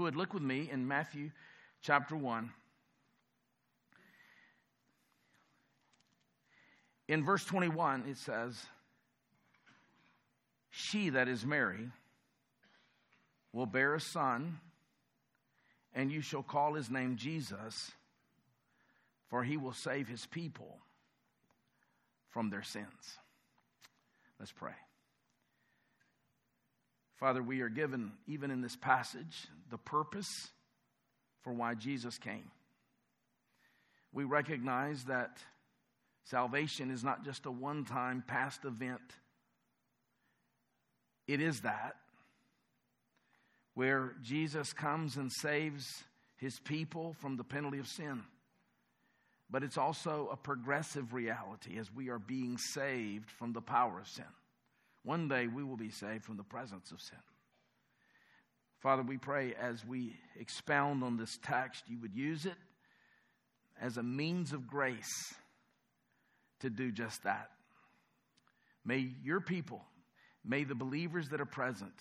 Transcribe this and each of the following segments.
would, look with me in Matthew chapter 1. In verse 21, it says, She that is Mary will bear a son, and you shall call his name Jesus, for he will save his people from their sins. Let's pray. Father, we are given, even in this passage, the purpose for why Jesus came. We recognize that salvation is not just a one time past event, it is that where Jesus comes and saves his people from the penalty of sin. But it's also a progressive reality as we are being saved from the power of sin. One day we will be saved from the presence of sin. Father, we pray as we expound on this text, you would use it as a means of grace to do just that. May your people, may the believers that are present,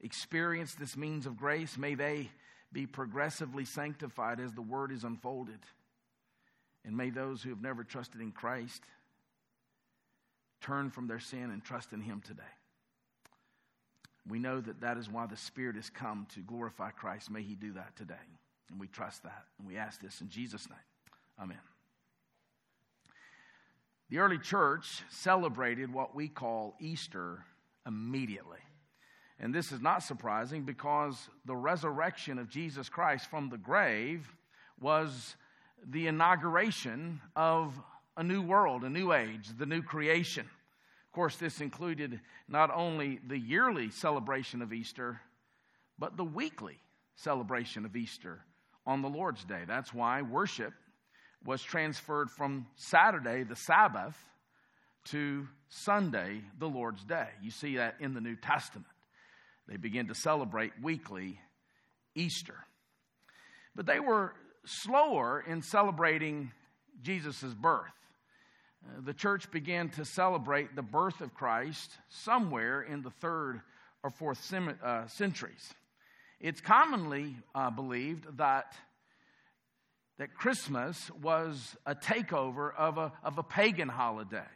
experience this means of grace. May they be progressively sanctified as the word is unfolded. And may those who have never trusted in Christ turn from their sin and trust in Him today. We know that that is why the Spirit has come to glorify Christ. May He do that today. And we trust that. And we ask this in Jesus' name. Amen. The early church celebrated what we call Easter immediately. And this is not surprising because the resurrection of Jesus Christ from the grave was the inauguration of a new world, a new age, the new creation. Of course, this included not only the yearly celebration of Easter, but the weekly celebration of Easter on the Lord's Day. That's why worship was transferred from Saturday, the Sabbath, to Sunday, the Lord's Day. You see that in the New Testament. They begin to celebrate weekly Easter. But they were slower in celebrating Jesus' birth. The church began to celebrate the birth of Christ somewhere in the third or fourth sem- uh, centuries. It's commonly uh, believed that, that Christmas was a takeover of a, of a pagan holiday,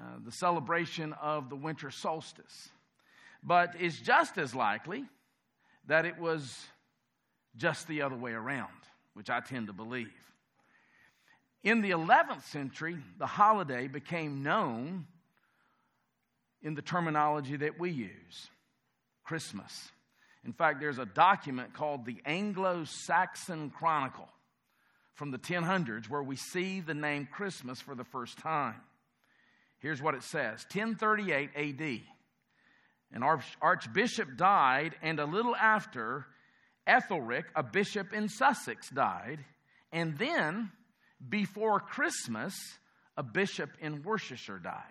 uh, the celebration of the winter solstice. But it's just as likely that it was just the other way around, which I tend to believe. In the 11th century, the holiday became known in the terminology that we use Christmas. In fact, there's a document called the Anglo Saxon Chronicle from the 1000s where we see the name Christmas for the first time. Here's what it says 1038 AD. An archbishop died, and a little after, Ethelric, a bishop in Sussex, died. And then before Christmas, a bishop in Worcestershire died.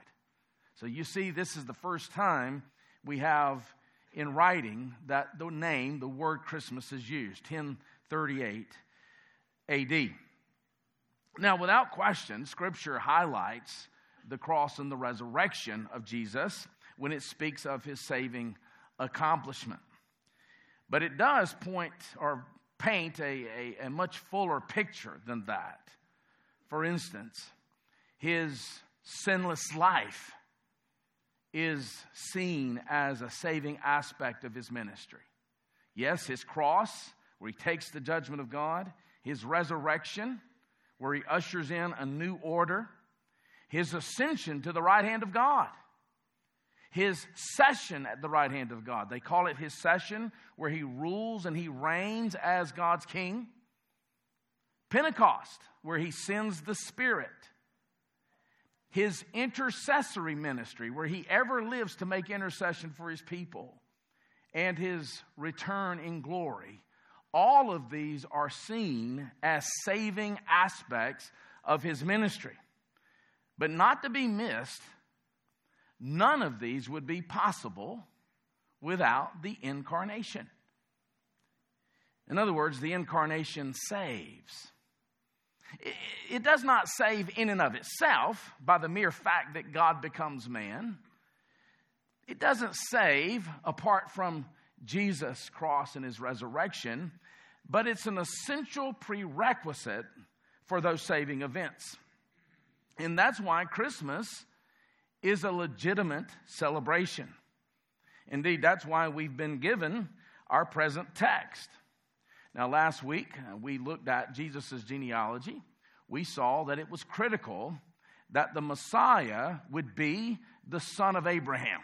So you see, this is the first time we have in writing that the name, the word Christmas is used, 1038 AD. Now, without question, Scripture highlights the cross and the resurrection of Jesus when it speaks of his saving accomplishment. But it does point or paint a, a, a much fuller picture than that. For instance, his sinless life is seen as a saving aspect of his ministry. Yes, his cross, where he takes the judgment of God, his resurrection, where he ushers in a new order, his ascension to the right hand of God, his session at the right hand of God. They call it his session, where he rules and he reigns as God's king. Pentecost, where he sends the Spirit. His intercessory ministry, where he ever lives to make intercession for his people. And his return in glory. All of these are seen as saving aspects of his ministry. But not to be missed, none of these would be possible without the incarnation. In other words, the incarnation saves. It does not save in and of itself by the mere fact that God becomes man. It doesn't save apart from Jesus' cross and his resurrection, but it's an essential prerequisite for those saving events. And that's why Christmas is a legitimate celebration. Indeed, that's why we've been given our present text. Now, last week uh, we looked at Jesus' genealogy. We saw that it was critical that the Messiah would be the son of Abraham.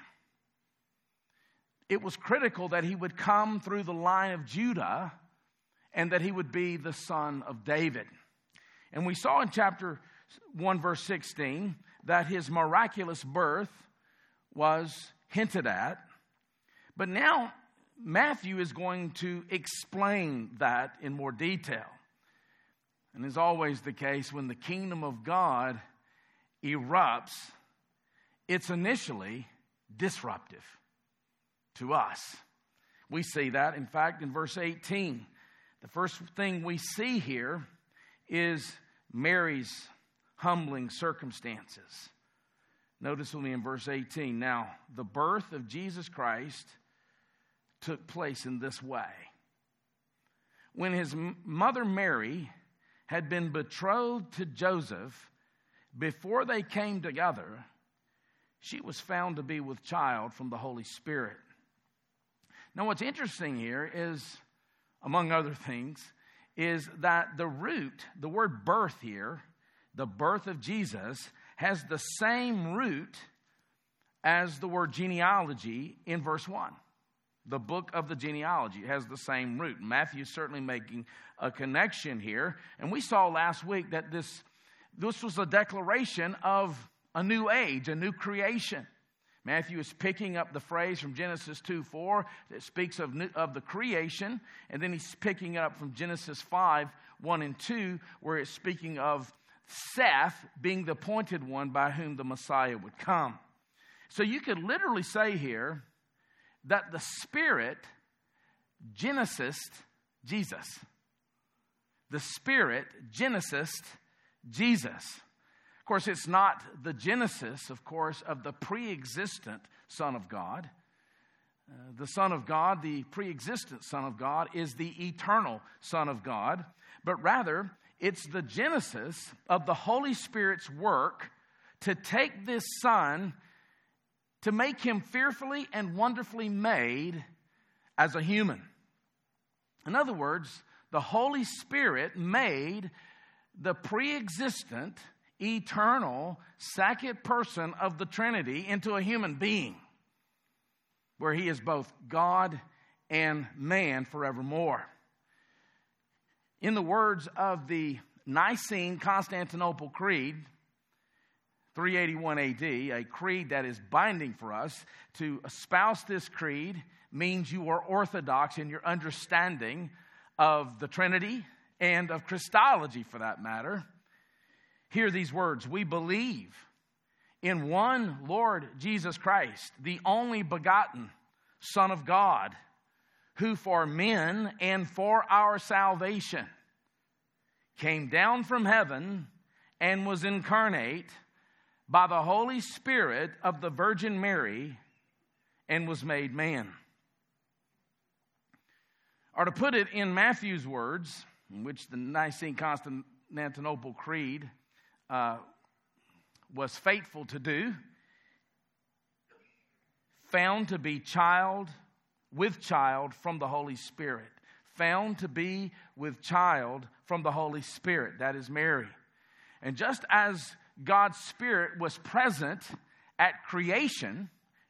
It was critical that he would come through the line of Judah and that he would be the son of David. And we saw in chapter 1, verse 16, that his miraculous birth was hinted at. But now Matthew is going to explain that in more detail. And as always the case, when the kingdom of God erupts, it's initially disruptive to us. We see that, in fact, in verse 18. The first thing we see here is Mary's humbling circumstances. Notice with me in verse 18. Now, the birth of Jesus Christ took place in this way. When his mother Mary had been betrothed to Joseph, before they came together, she was found to be with child from the Holy Spirit. Now, what's interesting here is, among other things, is that the root, the word birth here, the birth of Jesus, has the same root as the word genealogy in verse 1. The book of the genealogy has the same root. Matthew's certainly making a connection here. And we saw last week that this, this was a declaration of a new age, a new creation. Matthew is picking up the phrase from Genesis 2 4 that speaks of, new, of the creation, and then he's picking up from Genesis 5 1 and 2, where it's speaking of Seth being the appointed one by whom the Messiah would come. So you could literally say here that the Spirit Genesis Jesus. The Spirit Genesis Jesus. Of course, it's not the genesis, of course, of the pre existent Son of God. Uh, the Son of God, the pre existent Son of God, is the eternal Son of God, but rather it's the genesis of the Holy Spirit's work to take this Son, to make him fearfully and wonderfully made as a human. In other words, the Holy Spirit made the pre existent eternal second person of the Trinity into a human being, where he is both God and man forevermore. In the words of the Nicene Constantinople Creed, 381 AD, a creed that is binding for us, to espouse this creed means you are orthodox in your understanding of the Trinity and of Christology for that matter. Hear these words. We believe in one Lord Jesus Christ, the only begotten Son of God, who for men and for our salvation came down from heaven and was incarnate by the Holy Spirit of the Virgin Mary and was made man. Or to put it in Matthew's words, in which the Nicene Constantinople Creed uh, was faithful to do, found to be child with child from the Holy Spirit. Found to be with child from the Holy Spirit. That is Mary. And just as God's Spirit was present at creation,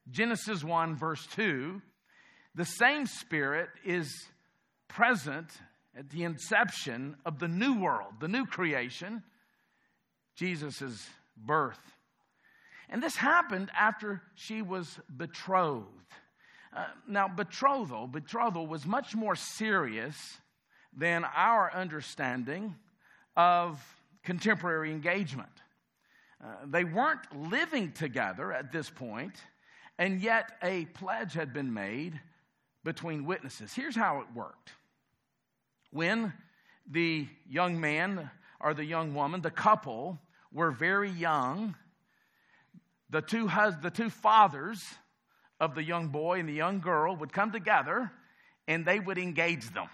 Genesis 1, verse 2, the same Spirit is present at the inception of the new world, the new creation, Jesus' birth. And this happened after she was betrothed. Uh, now, betrothal, betrothal was much more serious than our understanding of contemporary engagement. Uh, they weren't living together at this point, and yet a pledge had been made between witnesses. Here's how it worked. When the young man or the young woman, the couple, were very young. The two, hus- the two fathers of the young boy and the young girl would come together and they would engage them.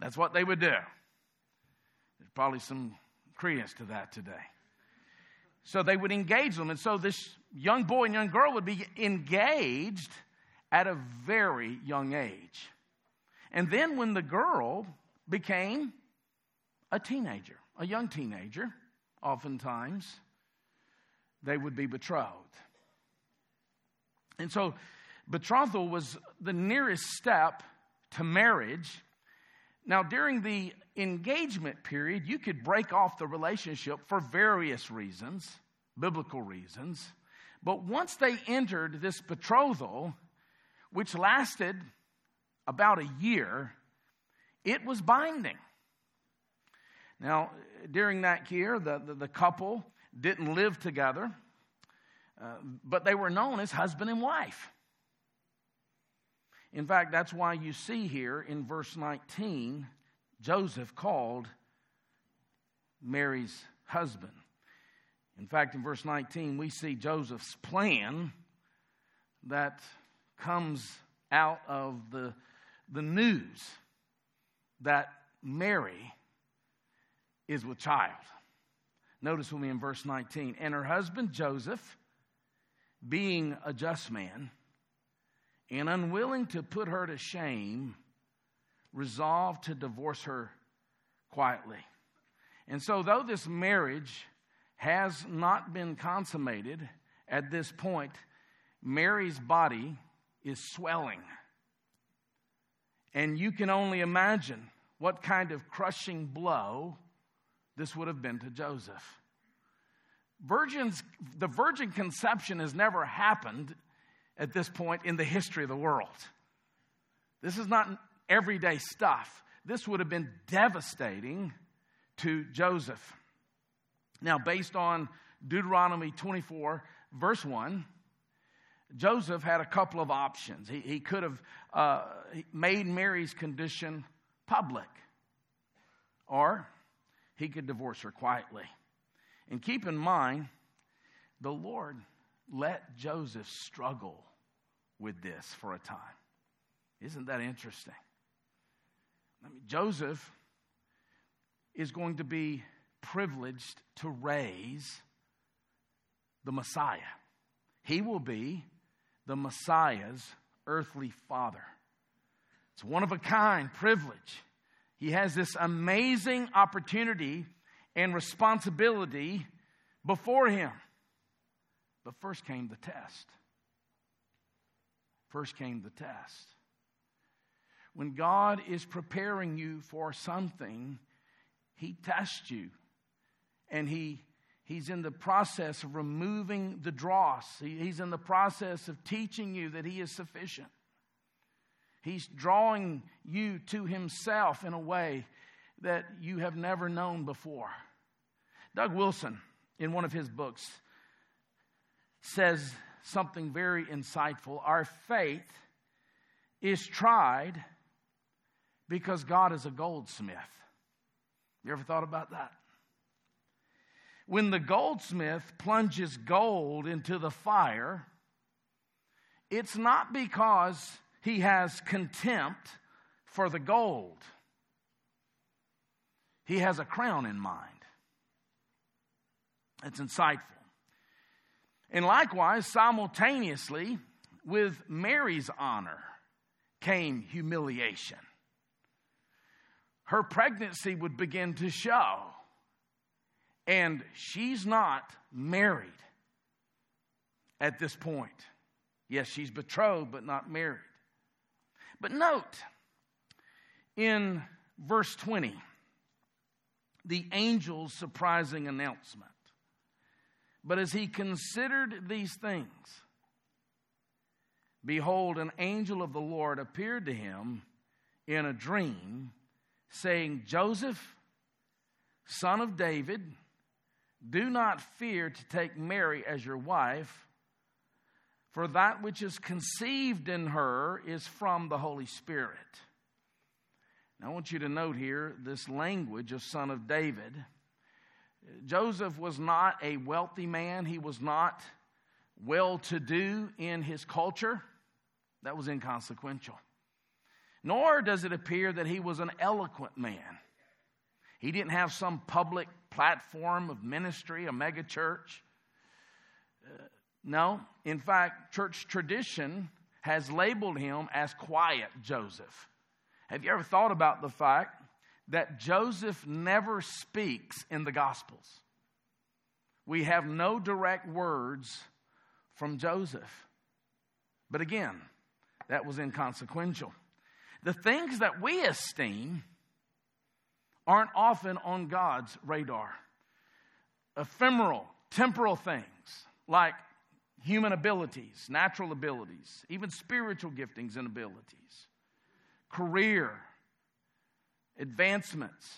That's what they would do. There's probably some credence to that today. So they would engage them. And so this young boy and young girl would be engaged at a very young age. And then when the girl became a teenager, a young teenager, oftentimes, they would be betrothed. And so betrothal was the nearest step to marriage. Now, during the engagement period, you could break off the relationship for various reasons, biblical reasons. But once they entered this betrothal, which lasted about a year, it was binding. Now, during that year, the, the, the couple didn't live together, uh, but they were known as husband and wife. In fact, that's why you see here in verse 19, Joseph called Mary's husband. In fact, in verse 19, we see Joseph's plan that comes out of the, the news that Mary is with child. Notice with me in verse 19. And her husband Joseph, being a just man and unwilling to put her to shame, resolved to divorce her quietly. And so, though this marriage has not been consummated at this point, Mary's body is swelling. And you can only imagine what kind of crushing blow this would have been to Joseph. Virgins, the virgin conception has never happened at this point in the history of the world. This is not everyday stuff. This would have been devastating to Joseph. Now, based on Deuteronomy 24, verse 1, Joseph had a couple of options. He, he could have uh, made Mary's condition public, or he could divorce her quietly. And keep in mind, the Lord let Joseph struggle with this for a time. Isn't that interesting? I mean, Joseph is going to be privileged to raise the Messiah. He will be the Messiah's earthly father. It's one of a kind privilege. He has this amazing opportunity and responsibility before him. But first came the test. First came the test. When God is preparing you for something, He tests you. And He He's in the process of removing the dross. He's in the process of teaching you that He is sufficient. He's drawing you to Himself in a way that you have never known before. Doug Wilson, in one of his books, says something very insightful. Our faith is tried because God is a goldsmith. You ever thought about that? When the goldsmith plunges gold into the fire, it's not because he has contempt for the gold. He has a crown in mind. It's insightful. And likewise, simultaneously, with Mary's honor came humiliation. Her pregnancy would begin to show, and she's not married at this point. Yes, she's betrothed, but not married. But note in verse 20 the angel's surprising announcement. But as he considered these things, behold, an angel of the Lord appeared to him in a dream, saying, Joseph, son of David, do not fear to take Mary as your wife for that which is conceived in her is from the Holy Spirit. Now, I want you to note here this language of son of David. Joseph was not a wealthy man, he was not well to do in his culture, that was inconsequential. Nor does it appear that he was an eloquent man. He didn't have some public platform of ministry, a megachurch. Uh, no, in fact, church tradition has labeled him as quiet Joseph. Have you ever thought about the fact that Joseph never speaks in the Gospels? We have no direct words from Joseph. But again, that was inconsequential. The things that we esteem aren't often on God's radar. Ephemeral, temporal things like human abilities, natural abilities, even spiritual giftings and abilities, career, advancements,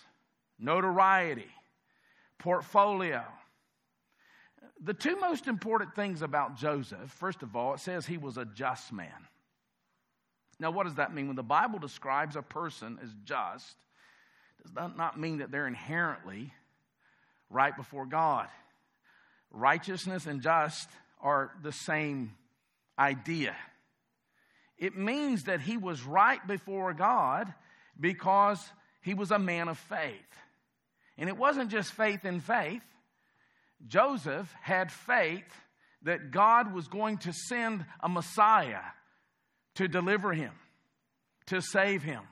notoriety, portfolio. The two most important things about Joseph, first of all, it says he was a just man. Now, what does that mean? When the Bible describes a person as just, does that not mean that they're inherently right before God? Righteousness and just are the same idea. It means that he was right before God because he was a man of faith. And it wasn't just faith in faith. Joseph had faith that God was going to send a Messiah to deliver him, to save him,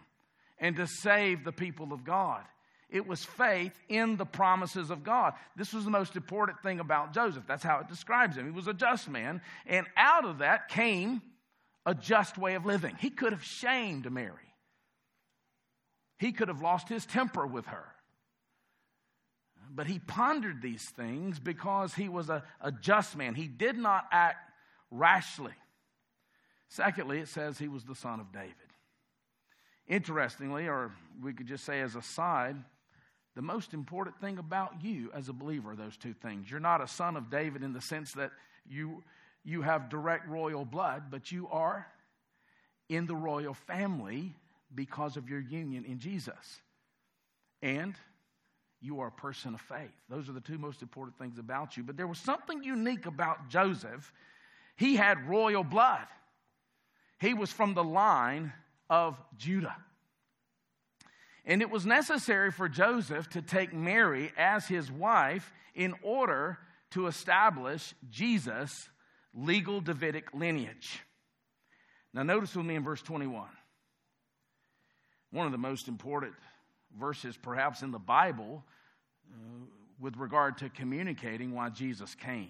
and to save the people of God. It was faith in the promises of God. This was the most important thing about Joseph. That's how it describes him. He was a just man, and out of that came a just way of living. He could have shamed Mary, he could have lost his temper with her. But he pondered these things because he was a, a just man. He did not act rashly. Secondly, it says he was the son of David. Interestingly, or we could just say as a side, the most important thing about you as a believer are those two things. You're not a son of David in the sense that you, you have direct royal blood, but you are in the royal family because of your union in Jesus. And you are a person of faith. Those are the two most important things about you. But there was something unique about Joseph. He had royal blood. He was from the line of Judah. And it was necessary for Joseph to take Mary as his wife in order to establish Jesus' legal Davidic lineage. Now, notice with me in verse 21. One of the most important verses, perhaps, in the Bible uh, with regard to communicating why Jesus came.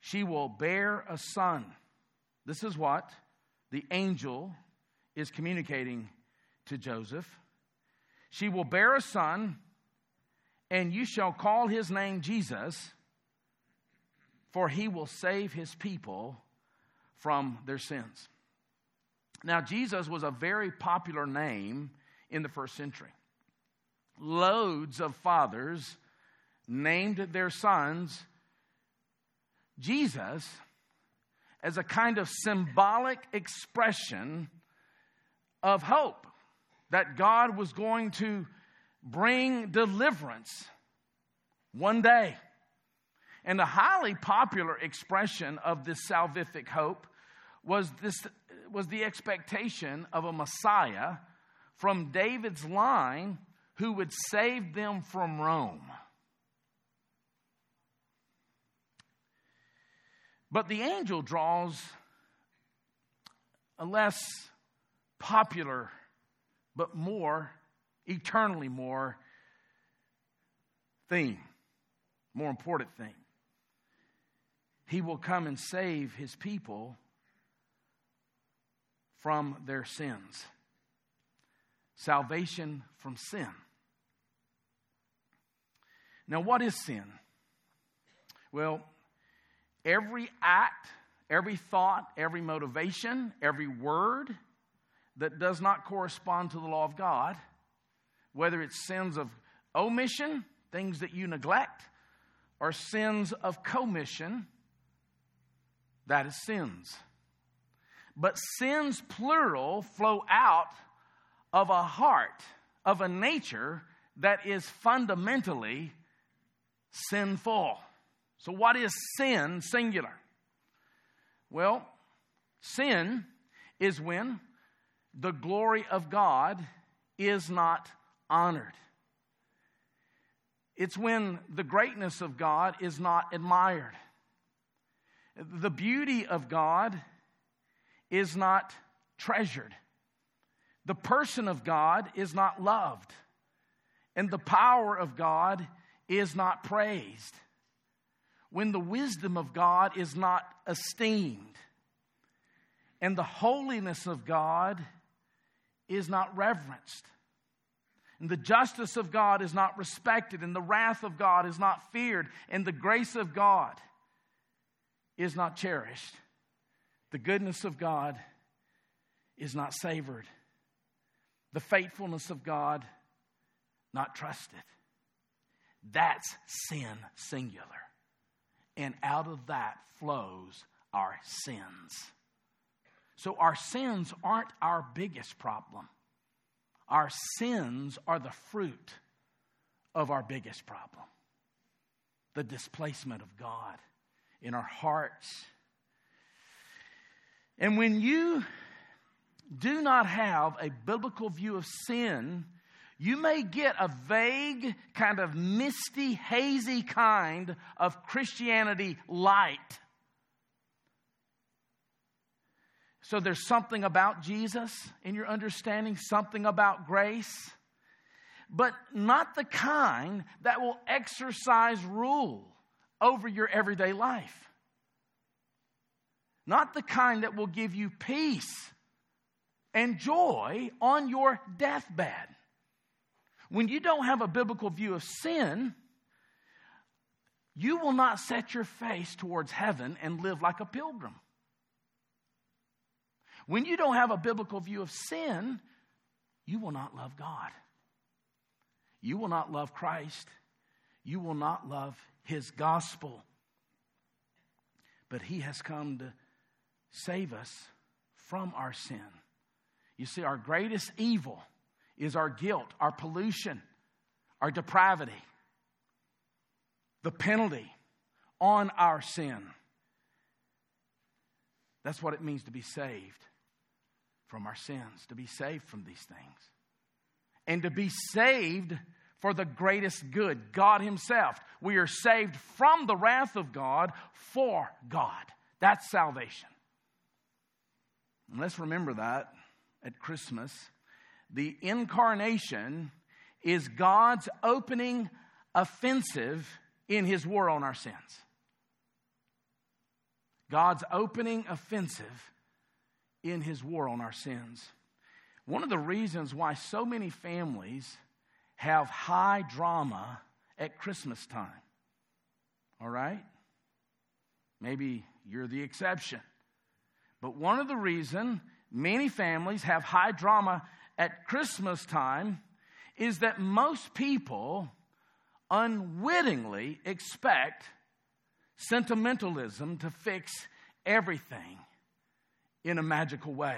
She will bear a son this is what the angel is communicating to Joseph. She will bear a son, and you shall call his name Jesus, for he will save his people from their sins. Now, Jesus was a very popular name in the first century. Loads of fathers named their sons Jesus as a kind of symbolic expression of hope that God was going to bring deliverance one day. And a highly popular expression of this salvific hope was, this, was the expectation of a Messiah from David's line who would save them from Rome. But the angel draws a less popular, but more, eternally more theme, more important thing. He will come and save his people from their sins. Salvation from sin. Now, what is sin? Well, every act, every thought, every motivation, every word that does not correspond to the law of God, whether it's sins of omission, things that you neglect, or sins of commission, that is sins. But sins, plural, flow out of a heart, of a nature that is fundamentally sinful. So, what is sin singular? Well, sin is when the glory of God is not honored. It's when the greatness of God is not admired. The beauty of God is not treasured. The person of God is not loved. And the power of God is not praised. When the wisdom of God is not esteemed. And the holiness of God is not reverenced. And the justice of God is not respected, and the wrath of God is not feared, and the grace of God is not cherished. The goodness of God is not savored. The faithfulness of God not trusted. That's sin singular. And out of that flows our sins. So our sins aren't our biggest problem. Our sins are the fruit of our biggest problem the displacement of God in our hearts. And when you do not have a biblical view of sin, you may get a vague, kind of misty, hazy kind of Christianity light So there's something about Jesus in your understanding, something about grace, but not the kind that will exercise rule over your everyday life. Not the kind that will give you peace and joy on your deathbed. When you don't have a biblical view of sin, you will not set your face towards heaven and live like a pilgrim. When you don't have a biblical view of sin, you will not love God. You will not love Christ. You will not love His gospel. But He has come to save us from our sin. You see, our greatest evil is our guilt, our pollution, our depravity, the penalty on our sin. That's what it means to be saved from our sins, to be saved from these things, and to be saved for the greatest good, God Himself. We are saved from the wrath of God for God. That's salvation. And let's remember that at Christmas. The incarnation is God's opening offensive in His war on our sins. God's opening offensive in his war on our sins. One of the reasons why so many families have high drama at Christmas time, all right? Maybe you're the exception. But one of the reasons many families have high drama at Christmas time is that most people unwittingly expect sentimentalism to fix everything in a magical way.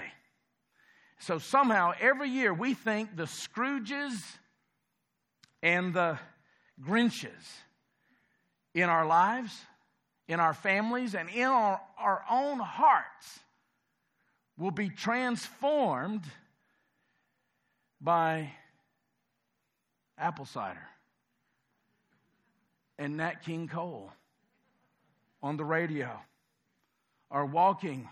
So somehow every year we think the Scrooges and the Grinches in our lives, in our families, and in our, our own hearts will be transformed by apple cider and Nat King Cole on the radio or walking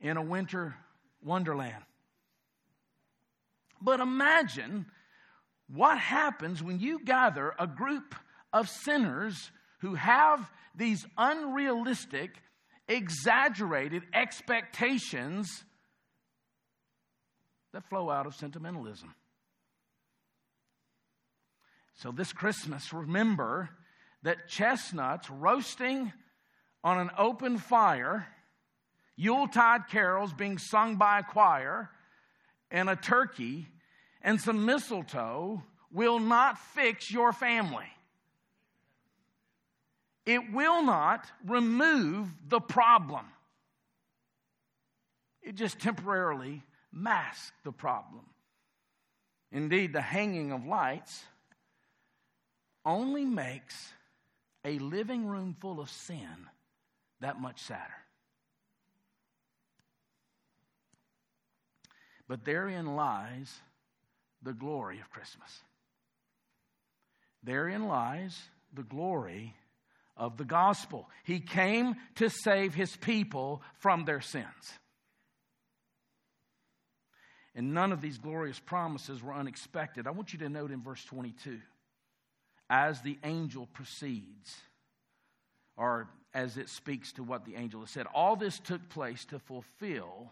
in a winter wonderland. But imagine what happens when you gather a group of sinners who have these unrealistic, exaggerated expectations that flow out of sentimentalism. So, this Christmas, remember that chestnuts roasting on an open fire Yuletide carols being sung by a choir, and a turkey and some mistletoe will not fix your family. It will not remove the problem. It just temporarily masks the problem. Indeed, the hanging of lights only makes a living room full of sin that much sadder. But therein lies the glory of Christmas. Therein lies the glory of the gospel. He came to save his people from their sins. And none of these glorious promises were unexpected. I want you to note in verse 22 as the angel proceeds, or as it speaks to what the angel has said, all this took place to fulfill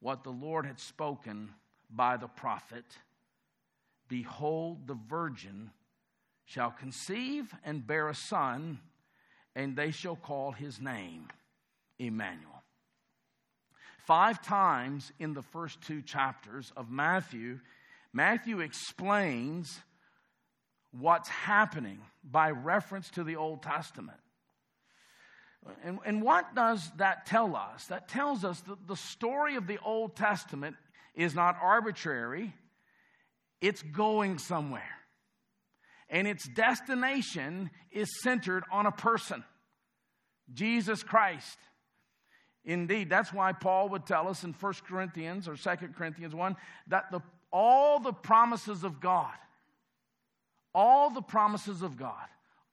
what the Lord had spoken by the prophet Behold, the virgin shall conceive and bear a son, and they shall call his name Emmanuel. Five times in the first two chapters of Matthew, Matthew explains what's happening by reference to the Old Testament. And, and what does that tell us? That tells us that the story of the Old Testament is not arbitrary, it's going somewhere. And its destination is centered on a person Jesus Christ. Indeed, that's why Paul would tell us in 1 Corinthians or 2 Corinthians 1 that the, all the promises of God, all the promises of God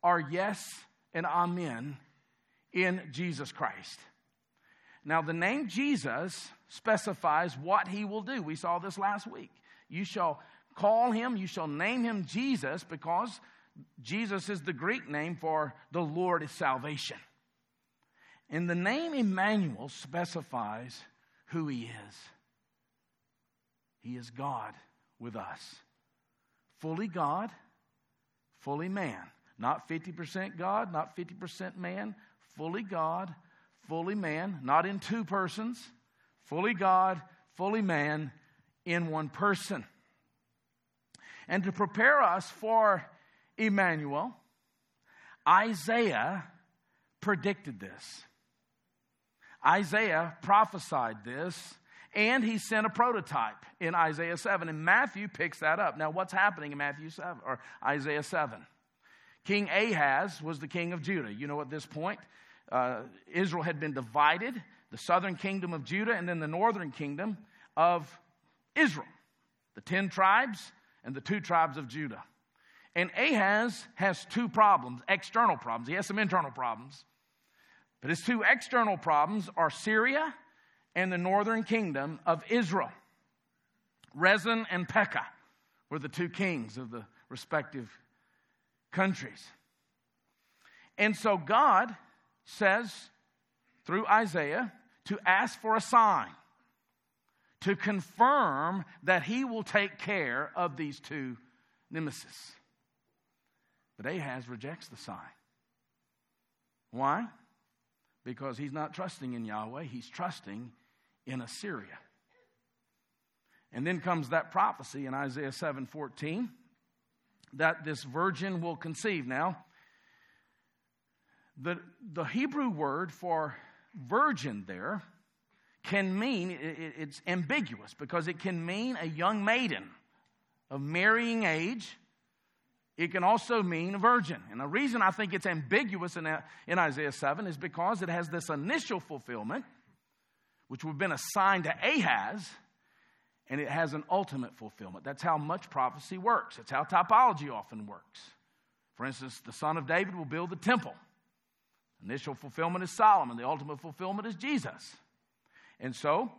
are yes and amen in Jesus Christ. Now, the name Jesus specifies what he will do. We saw this last week. You shall call him, you shall name him Jesus because Jesus is the Greek name for the Lord is salvation. And the name Emmanuel specifies who he is. He is God with us. Fully God, fully man. Not 50% God, not 50% man, fully God, fully man, not in two persons, fully God, fully man in one person. And to prepare us for Emmanuel, Isaiah predicted this. Isaiah prophesied this, and he sent a prototype in Isaiah 7. And Matthew picks that up. Now, what's happening in Matthew 7 or Isaiah 7? King Ahaz was the king of Judah. You know, at this point, uh, Israel had been divided the southern kingdom of Judah and then the northern kingdom of Israel. The 10 tribes and the two tribes of Judah. And Ahaz has two problems, external problems. He has some internal problems. But his two external problems are Syria and the northern kingdom of Israel. Rezin and Pekah were the two kings of the respective countries. And so God says through Isaiah to ask for a sign to confirm that he will take care of these two nemesis. But Ahaz rejects the sign. Why? Because he's not trusting in Yahweh, he's trusting in Assyria. And then comes that prophecy in Isaiah 7:14 that this virgin will conceive. Now, the, the Hebrew word for virgin there can mean, it's ambiguous because it can mean a young maiden of marrying age. It can also mean a virgin. And the reason I think it's ambiguous in, in Isaiah 7 is because it has this initial fulfillment, which would have been assigned to Ahaz, and it has an ultimate fulfillment. That's how much prophecy works, it's how typology often works. For instance, the son of David will build the temple. Initial fulfillment is Solomon, the ultimate fulfillment is Jesus. And so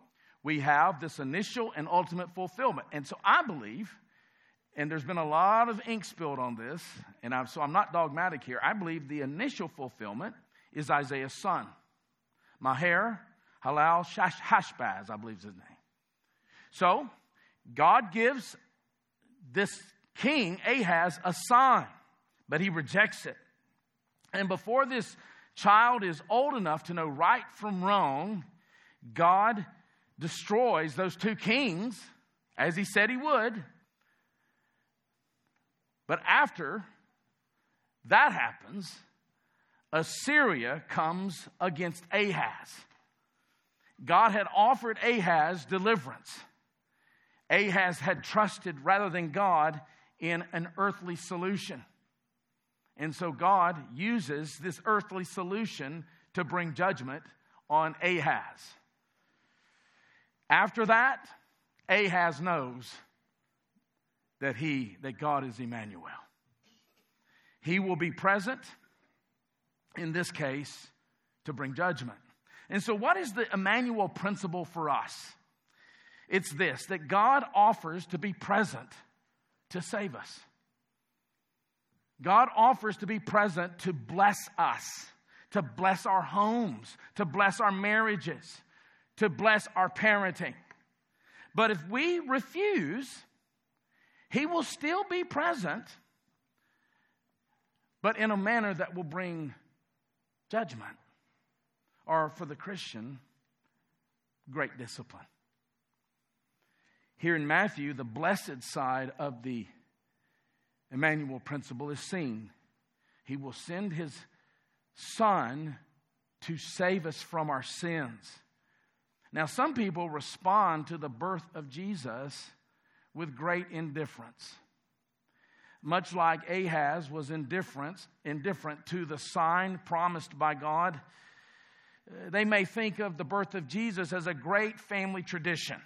we have this initial and ultimate fulfillment. And so I believe, and there's been a lot of ink spilled on this, and I'm, so I'm not dogmatic here. I believe the initial fulfillment is Isaiah's son, Maher Shalal Hashbaz, I believe is his name. So God gives this king, Ahaz, a sign, but he rejects it. And before this child is old enough to know right from wrong, God destroys those two kings as he said he would. But after that happens, Assyria comes against Ahaz. God had offered Ahaz deliverance. Ahaz had trusted rather than God in an earthly solution. And so God uses this earthly solution to bring judgment on Ahaz. After that, Ahaz knows that he that God is Emmanuel. He will be present in this case to bring judgment. And so what is the Emmanuel principle for us? It's this that God offers to be present to save us. God offers to be present to bless us, to bless our homes, to bless our marriages, to bless our parenting. But if we refuse, He will still be present, but in a manner that will bring judgment, or for the Christian, great discipline. Here in Matthew, the blessed side of the Emmanuel principle is seen. He will send his Son to save us from our sins. Now, some people respond to the birth of Jesus with great indifference. Much like Ahaz was indifferent, indifferent to the sign promised by God, uh, they may think of the birth of Jesus as a great family tradition.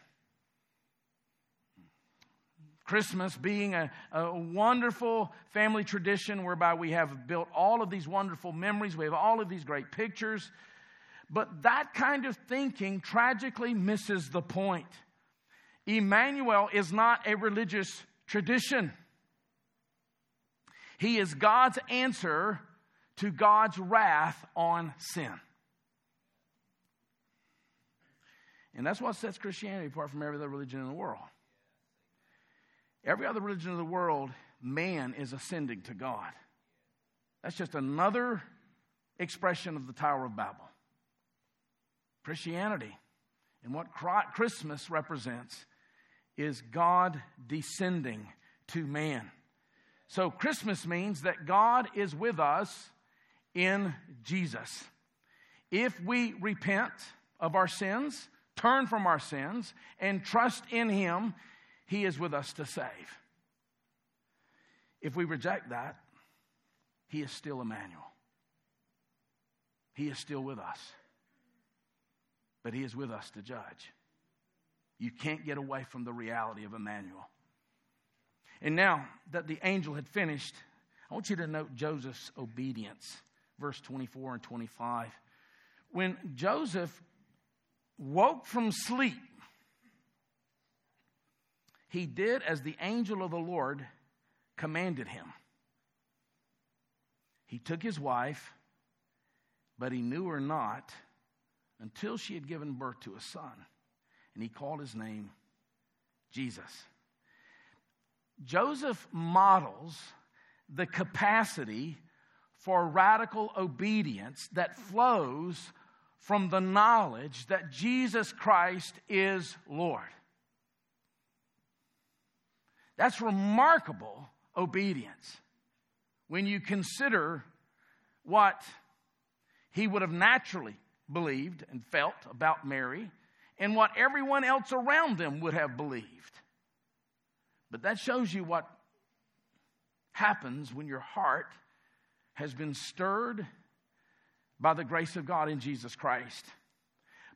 Christmas being a, a, wonderful family tradition whereby we have built all of these wonderful memories, we have all of these great pictures. But that kind of thinking tragically misses the point. Emmanuel is not a religious tradition, he is God's answer to God's wrath on sin. And that's what sets Christianity apart from every other religion in the world. Every other religion in the world, man is ascending to God. That's just another expression of the Tower of Babel. Christianity and what Christmas represents is God descending to man. So, Christmas means that God is with us in Jesus. If we repent of our sins, turn from our sins, and trust in Him, he is with us to save. If we reject that, He is still Emmanuel. He is still with us. But He is with us to judge. You can't get away from the reality of Emmanuel. And now that the angel had finished, I want you to note Joseph's obedience, verse 24 and 25. When Joseph woke from sleep, he did as the angel of the Lord commanded him. He took his wife, but he knew her not until she had given birth to a son, and he called his name Jesus. Joseph models the capacity for radical obedience that flows from the knowledge that Jesus Christ is Lord. That's remarkable obedience when you consider what he would have naturally believed and felt about Mary and what everyone else around them would have believed. But that shows you what happens when your heart has been stirred by the grace of God in Jesus Christ.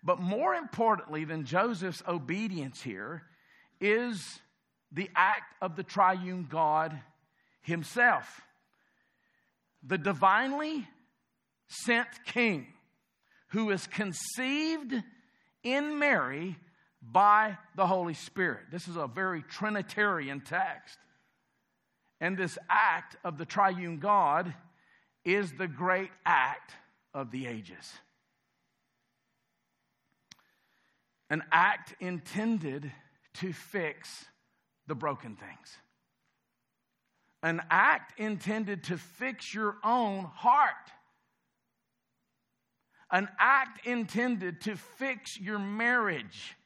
But more importantly than Joseph's obedience here is the act of the triune God Himself. The divinely sent King who is conceived in Mary by the Holy Spirit. This is a very Trinitarian text. And this act of the triune God is the great act of the ages. An act intended to fix the broken things. An act intended to fix your own heart. An act intended to fix your marriage.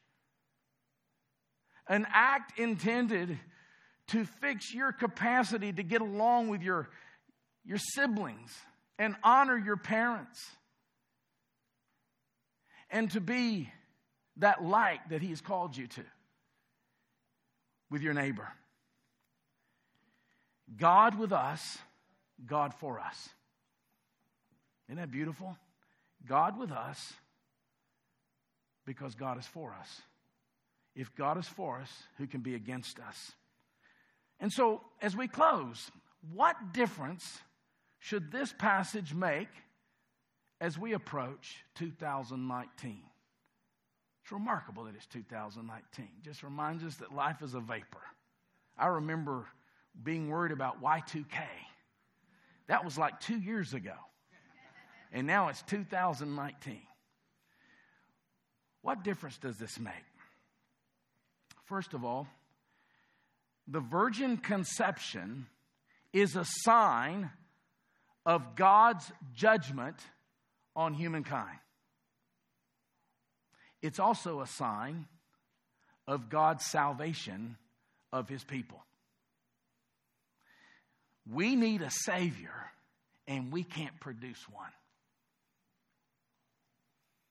An act intended to fix your capacity to get along with your, your siblings and honor your parents and to be that light that He has called you to with your neighbor. God with us God for us. Isn't that beautiful? God with us because God is for us. If God is for us, who can be against us? And so, as we close, what difference should this passage make as we approach 2019? It's remarkable that it's 2019. Just reminds us that life is a vapor. I remember being worried about Y2K. That was like two years ago. And now it's 2019. What difference does this make? First of all, the virgin conception is a sign of God's judgment on humankind. It's also a sign of God's salvation of his people. We need a Savior, and we can't produce one.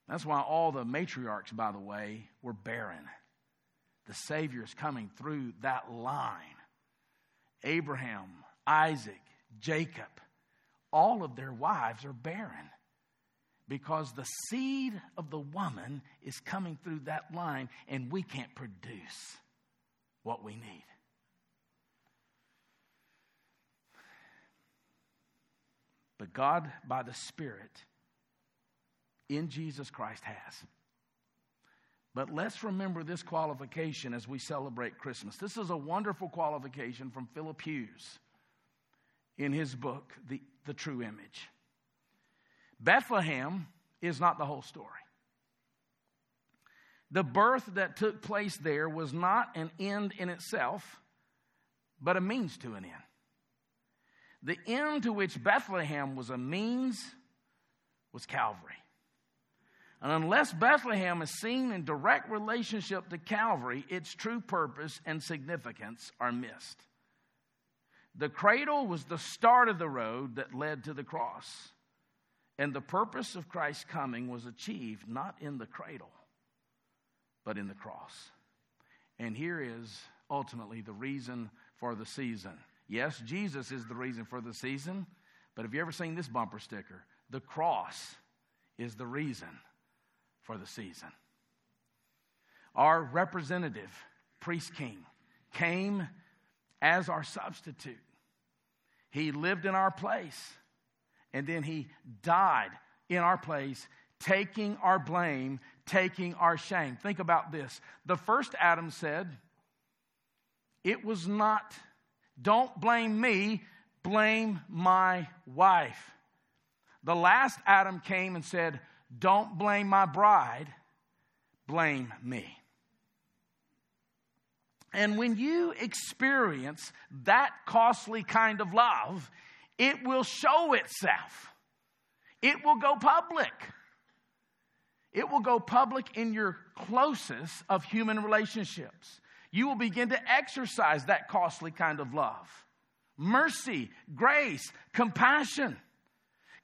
That's why all the matriarchs, by the way, were barren. The Savior is coming through that line. Abraham, Isaac, Jacob, all of their wives are barren because the seed of the woman is coming through that line and we can't produce what we need. But God, by the Spirit, in Jesus Christ, has. But let's remember this qualification as we celebrate Christmas. This is a wonderful qualification from Philip Hughes in his book, The, the True Image. Bethlehem is not the whole story. The birth that took place there was not an end in itself, but a means to an end. The end to which Bethlehem was a means was Calvary. And unless Bethlehem is seen in direct relationship to Calvary, its true purpose and significance are missed. The cradle was the start of the road that led to the cross. And the purpose of Christ's coming was achieved not in the cradle, but in the cross. And here is ultimately the reason for the season. Yes, Jesus is the reason for the season, but have you ever seen this bumper sticker? The cross is the reason for the season. Our representative, priest king, came as our substitute. He lived in our place, and then he died in our place, taking our blame, taking our shame. Think about this. The first Adam said, It was not, don't blame me, blame my wife. The last Adam came and said, don't blame my bride, blame me. And when you experience that costly kind of love, it will show itself. It will go public. It will go public in your closest of human relationships. You will begin to exercise that costly kind of love mercy, grace, compassion.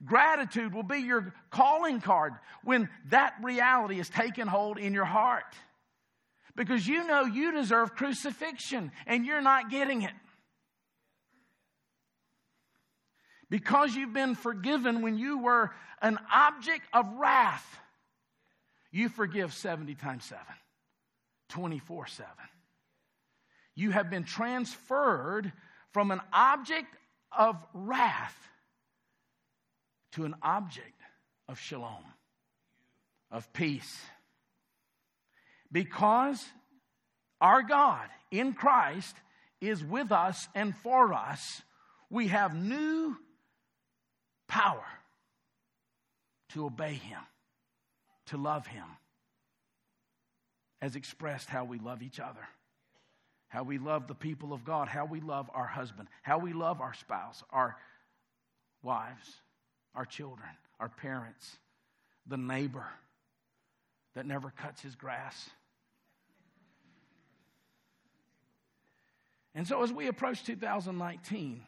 Gratitude will be your calling card when that reality is taken hold in your heart. Because you know you deserve crucifixion and you're not getting it. Because you've been forgiven when you were an object of wrath, you forgive 70 times 7, 24 7. You have been transferred from an object of wrath to an object of shalom, of peace. Because our God in Christ is with us and for us, we have new power to obey Him, to love Him, as expressed how we love each other, how we love the people of God, how we love our husband, how we love our spouse, our wives, our children, our parents, the neighbor that never cuts his grass. And so, as we approach 2019,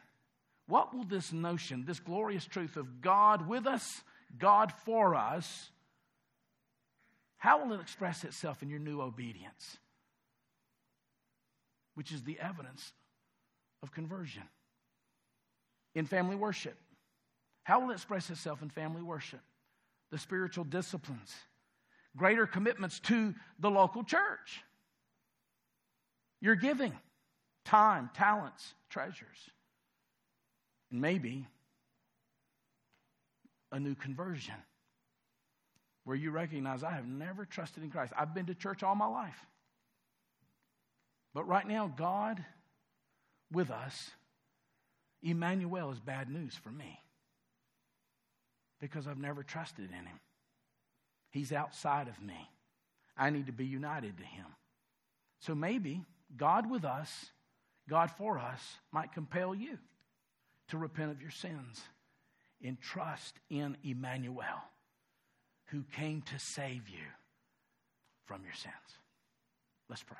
what will this notion, this glorious truth of God with us, God for us, how will it express itself in your new obedience? Which is the evidence of conversion. in family worship. How will it express itself in family worship? The spiritual disciplines, greater commitments to the local church. Your giving, time, talents, treasures. And maybe a new conversion where you recognize I have never trusted in Christ. I've been to church all my life. But right now, God with us, Emmanuel is bad news for me because I've never trusted in him. He's outside of me. I need to be united to him. So maybe God with us, God for us, might compel you to repent of your sins and trust in Emmanuel, who came to save you from your sins. Let's pray.